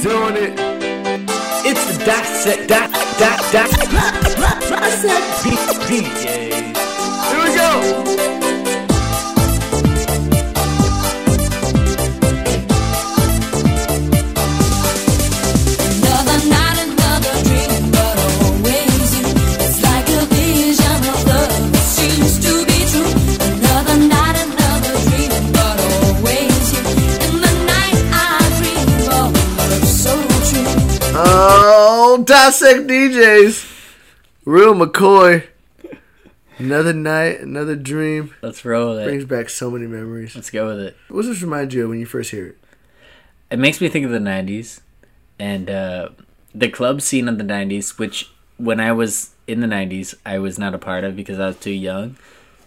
doing it. It's the dissect, di, di, di, dissect D- DJs. Dissect DJs. Real McCoy. Another night, another dream. Let's roll with it. Brings back so many memories. Let's go with it. What does this remind you of when you first hear it? It makes me think of the '90s and uh, the club scene of the '90s, which when I was in the '90s, I was not a part of because I was too young.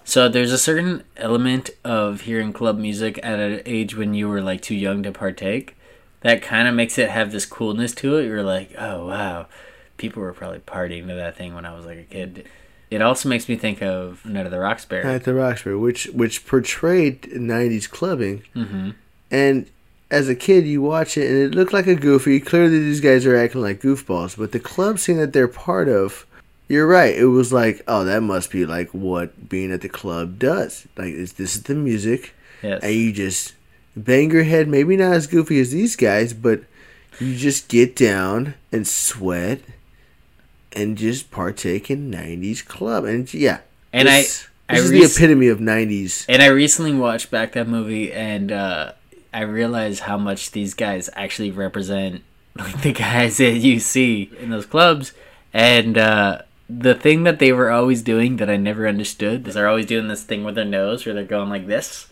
So there's a certain element of hearing club music at an age when you were like too young to partake. That kind of makes it have this coolness to it. You're like, oh wow, people were probably partying to that thing when I was like a kid. It also makes me think of Night of the Roxbury. Night at the Roxbury, which which portrayed '90s clubbing, hmm and as a kid you watch it and it looked like a goofy. Clearly, these guys are acting like goofballs, but the club scene that they're part of, you're right. It was like, oh, that must be like what being at the club does. Like, this is the music, Yes. and you just bang your head. Maybe not as goofy as these guys, but you just get down and sweat. And just partake in '90s club, and yeah, And I- this, I this is rec- the epitome of '90s. And I recently watched back that movie, and uh, I realized how much these guys actually represent like the guys that you see in those clubs. And uh, the thing that they were always doing that I never understood is they're always doing this thing with their nose where they're going like this.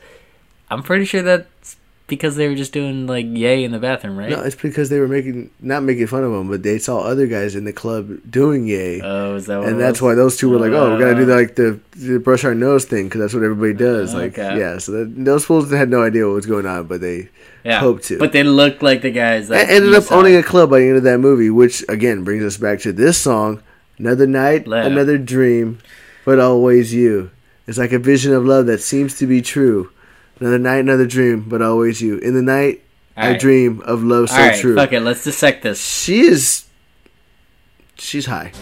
I'm pretty sure that's because they were just doing like yay in the bathroom, right? No, it's because they were making not making fun of them, but they saw other guys in the club doing yay, oh, is that and that's why those two were like, "Oh, we gotta do Uh, the, like the, the brush our nose thing because that's what everybody does." Like, Okay. yeah, so that, those fools had no idea what was going on, but they yeah. hope to. But they look like the guys that ended up saw. owning a club by the end of that movie, which again brings us back to this song: "Another night, Yeah. another dream, but always you." It's like a vision of love that seems to be true. Another night, another dream, but always you. In the night, I dream of love so All right, true. fuck it. Let's dissect this. She is. She's high.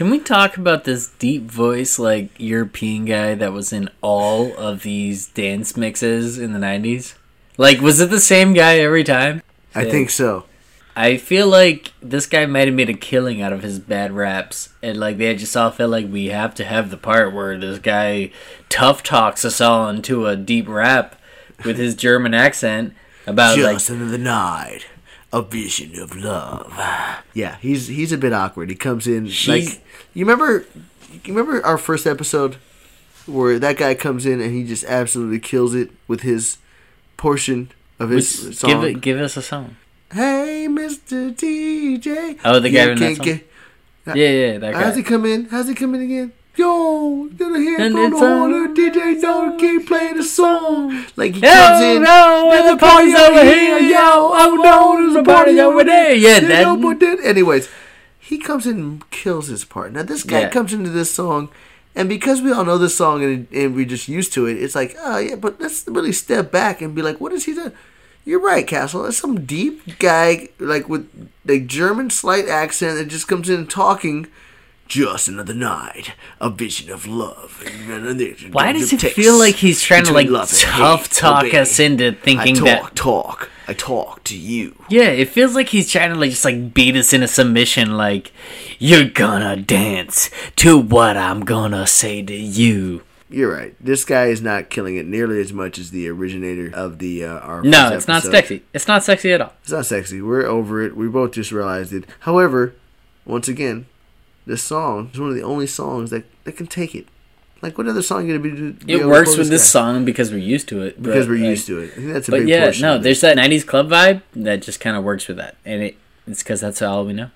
Can we talk about this deep voice, like European guy that was in all of these dance mixes in the 90s? Like, was it the same guy every time? I think so. I feel like this guy might have made a killing out of his bad raps. And, like, they just all felt like we have to have the part where this guy tough talks us all into a deep rap with his German accent about, like, Just another night, a vision of love. Yeah, he's he's a bit awkward. He comes in She's- like you remember. You remember our first episode where that guy comes in and he just absolutely kills it with his portion of his which- song. give, it, give us a song. Hey, Mr. DJ. Oh, the guy in that song? get- Yeah, yeah, that guy. How's he come in? How's he come in again? Yo, get um, a hand And on the it's horn, on- DJ don't keep playing the song. Like he comes in. no, and the party's over here, yo. Oh no, there's a party over there. Yeah, that. know what that- Anyways, he comes in and kills his part. Now this guy Yeah. comes into this song, and because we all know this song and, and we're just used to it, it's like, oh yeah, but let's really step back and be like, what is he doing? You're right, Castle. There's some deep guy like with like German slight accent that just comes in talking. Just another night, a vision of love. Why does it feel like he's trying to like Between love and tough talk obey. us into I thinking talk, that? talk. I talk to you. Yeah, it feels like he's trying to like just like beat us into submission. Like you're gonna dance to what I'm gonna say to you. You're right. This guy is not killing it nearly as much as the originator of the uh, our. No, it's not sexy. It's not sexy at all. It's not sexy. We're over it. We both just realized it. However, once again, this song is one of the only songs that, that can take it. Like what other song you gonna be? It works with this guy? song because we're used to it. because but, we're like- used to it. I think that's a But big yeah, no, there's that '90s club vibe that just kind of works with that, and it It's because that's all we know.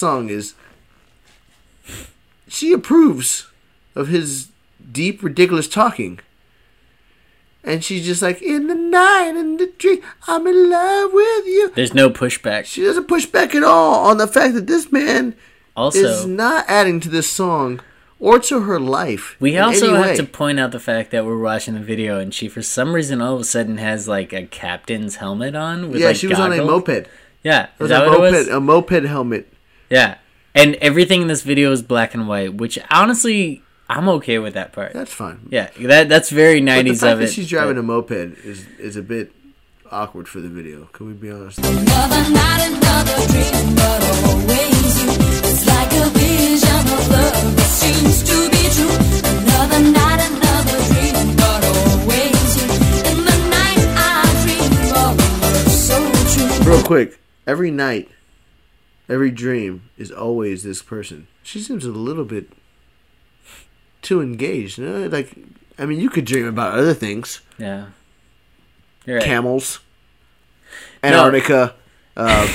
The problem with the song is she approves of his deep, ridiculous talking. And she's just like, in the night, in the dream, I'm in love with you. There's no pushback. She doesn't push back at all on the fact that this man also is not adding to this song or to her life. we also have way. to point out the fact that we're watching the video and she, for some reason, all of a sudden has like a captain's helmet on. With, Yeah, like, she was on a moped. Yeah, It was that a moped, was? a moped helmet. Yeah, and everything in this video is black and white, which honestly, I'm okay with that part. That's fine. Yeah, that that's very But the '90s fact of it. that she's driving but- a moped is is a bit awkward for the video. Can we be honest? Another night, another dream, but always you. It's like a vision of love that seems to be true. Another night, another dream, but always you. In the night, I dream of love so true. Real quick, every night, every dream is always this person. She seems a little bit too engaged. You know? Like, I mean, you could dream about other things: yeah, right. camels, Antarctica, uh,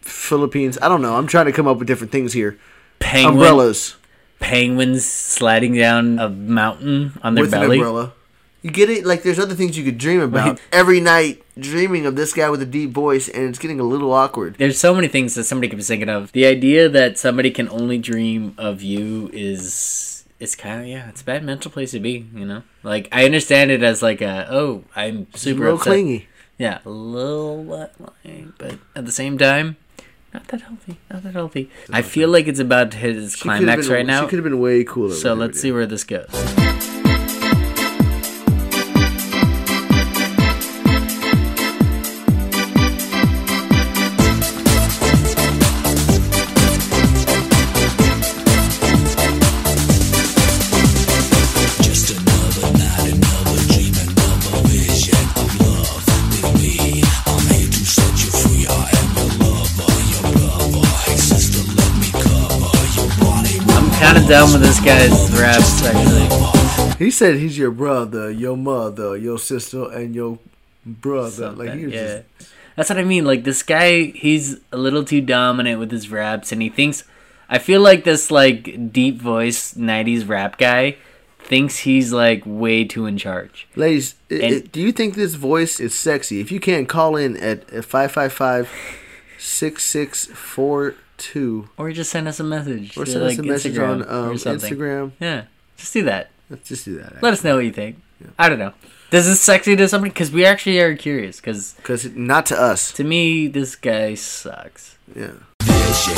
Philippines. I don't know. I'm trying to come up with different things here. Penguin, Umbrellas penguins sliding down a mountain on their with belly. an umbrella. You get it? Like, there's other things you could dream about Right. every night. Dreaming of this guy with a deep voice, and it's getting a little awkward. There's so many things that somebody could be thinking of. The idea that somebody can only dream of you is it's kind of yeah, it's a bad mental place to be. You know, like I understand it as like a oh I'm She's a super little upset. clingy. Yeah, a little what, but at the same time, not that healthy. Not that healthy. I feel like it's about to hit its She climax been- right now. She could have been way cooler. So let's see video. where this goes. Down with this guy's raps actually. He said he's your brother, your mother, your sister, and your brother. like he was yeah. just That's what I mean. Like this guy, he's a little too dominant with his raps, and he thinks. I feel like this like deep voice '90s rap guy thinks he's like way too in charge. Ladies, i- And- i- do you think this voice is sexy? If you can't call in at 555 6642 Or just send us a message. or to, send us like, a message Instagram on um, something. Instagram. Yeah, just do that. Let's just do that. Let us know what you think. I don't know. Does this sexy to somebody? Because we actually are curious. Because Because not to us. to me, this guy sucks. Yeah. Vision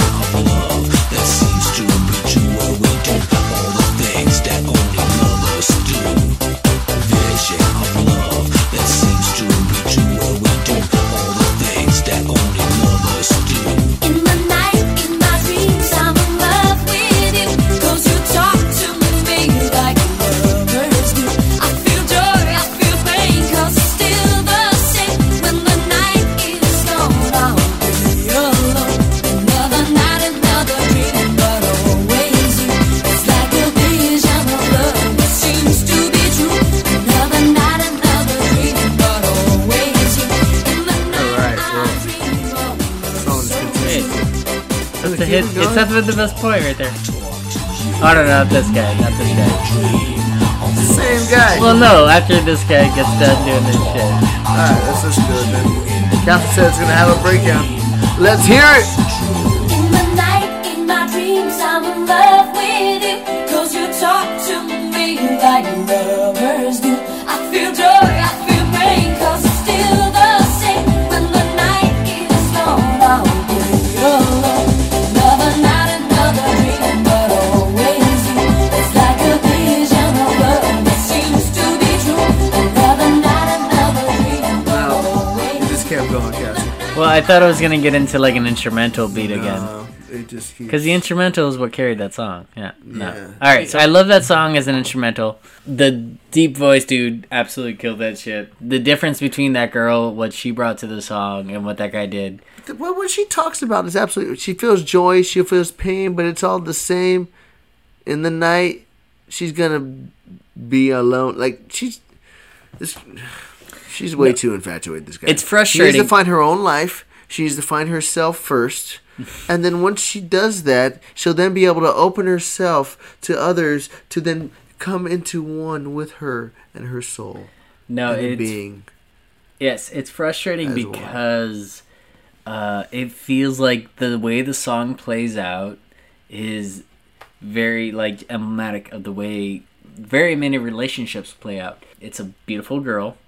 the hit. It's that's the best point right there. Oh no, not this guy. Not this guy. Same guy. Well, no. After this guy gets done doing this shit. Alright, that's just good, man. Council said it's going to have a breakdown. Let's hear it. In the night, in my dreams, I'm in love thought I was gonna get into like an instrumental beat again. It just keeps- Because the instrumental is what carried that song. Yeah. No. Yeah. All right. So I love that song as an instrumental. The deep voice dude absolutely killed that shit. The difference between that girl, what she brought to the song, and what that guy did. what, what she talks about is absolutely. She feels joy, she feels pain, but it's all the same. In the night, she's gonna be alone. Like she's, this, she's way too infatuated. This guy. It's frustrating. She needs to find her own life. She needs to find herself first. And then once she does that, she'll then be able to open herself to others to then come into one with her and her soul No, it's being. Yes, it's frustrating well. because uh, it feels like the way the song plays out is very like emblematic of the way very many relationships play out. It's a beautiful girl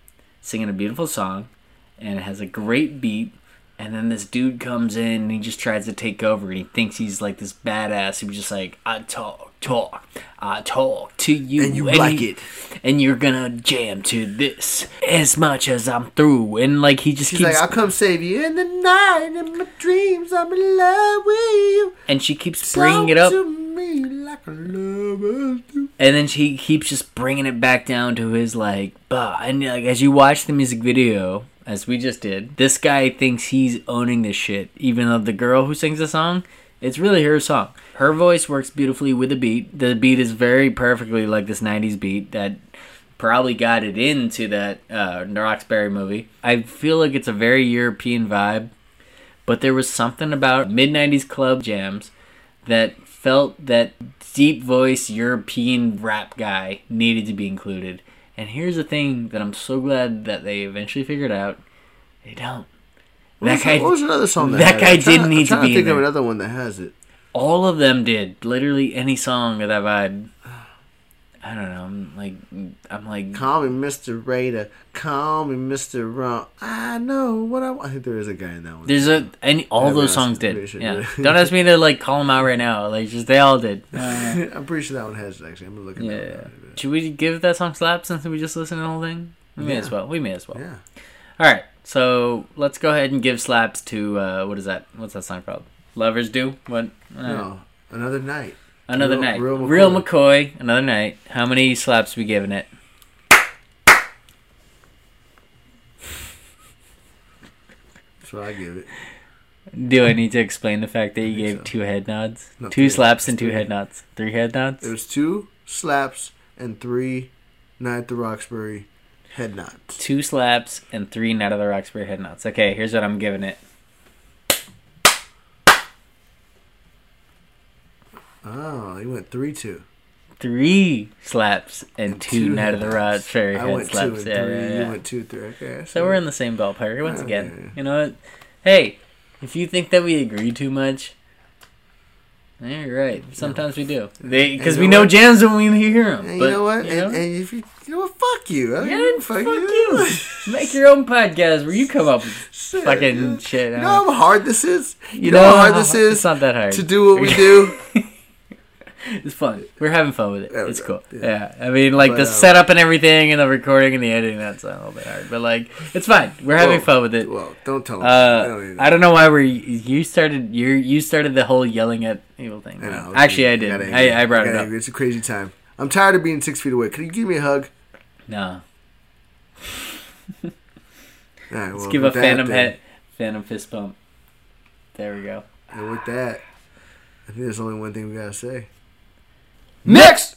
singing a beautiful song, and it has a great beat. And then this dude comes in and he just tries to take over, and he thinks he's like this badass. He was just like, I talk, talk, I talk to you, And you like he- it. and you're gonna jam to this as much as I'm through. And like he just She's keeps, like, I'll come save you in the night, in my dreams, I'm in love with you. and she keeps bringing it up, to me like and then she keeps just bringing it back down to his like, bah. And like as you watch the music video, as we just did, this guy thinks he's owning this shit, even though the girl who sings the song, it's really her song. Her voice works beautifully with the beat. The beat is very perfectly like this '90s beat that probably got it into that uh, Roxbury movie. I feel like it's a very European vibe, but there was something about mid '90s club jams that felt that deep voice European rap guy needed to be included. And here's the thing that I'm so glad that they eventually figured out: they don't. What That was, guy, what was another song that, that guy I'm trying- didn't I'm need to trying be in think of another one that has it. all of them did. Literally any song of that vibe. I don't know. I'm like, I'm like, Call me Mr. Raider. Call me Mr. Wrong. I know what I want. I think there is a guy in that one. there's a any all Never those songs did. Sure, Yeah. yeah. Don't ask me to like call them out right now. Like just they all did. Uh, I'm pretty sure that one has actually. I'm gonna look at yeah. that. one. Should we give that song slap since we just listened to the whole thing? We may Yeah. as well. We may as well. Yeah. All right. So let's go ahead and give slaps to uh, what is that? What's that song called? Lovers do what? Uh, No. Another night. Another Real- night. Real Real McCoy. McCoy. Another night. How many slaps we giving it? That's what I give it. Do I need to explain the fact that you gave so. two head nods? No, two three. slaps and two Three. head nods. Three head nods? It was two slaps and three Night the Roxbury head nods. Two slaps and three Night of the Roxbury head nods. Okay, here's what I'm giving it. Oh, he went three two. Three slaps and, And two, two Night of the nods. Roxbury I went two slaps. and Yeah, three. yeah, You went two three. Okay. So we're in the same ballpark once Yeah, again. yeah, yeah. You know what? Hey, if you think that we agree too much, you're right. Sometimes we do. They because we know what? jams when we hear them. And but, you know what? you know? And, and if you, you know what? Fuck you. I Yeah, mean, fuck, you. Make your own podcast where you come up with Shit, fucking yeah. shit. You know how hard this is. You, You know, how hard this is It's not that hard to do what we do. It's fun. We're having fun with it. It's yeah, cool. yeah. Yeah. I mean, like But, the um, setup and everything, and the recording and the editing. That's a little bit hard, but like it's fine. We're having Whoa. fun with it. Well, don't tell them. I don't Uh, I don't know why we're you started you you started the whole yelling at people thing. Know, Actually, I did. I, I brought it up. angry. It's a crazy time. I'm tired of being six feet away. Can you give me a hug? No, right, let's give a phantom head, phantom fist bump. There we go. And with that, I think there's only one thing we gotta say. Next.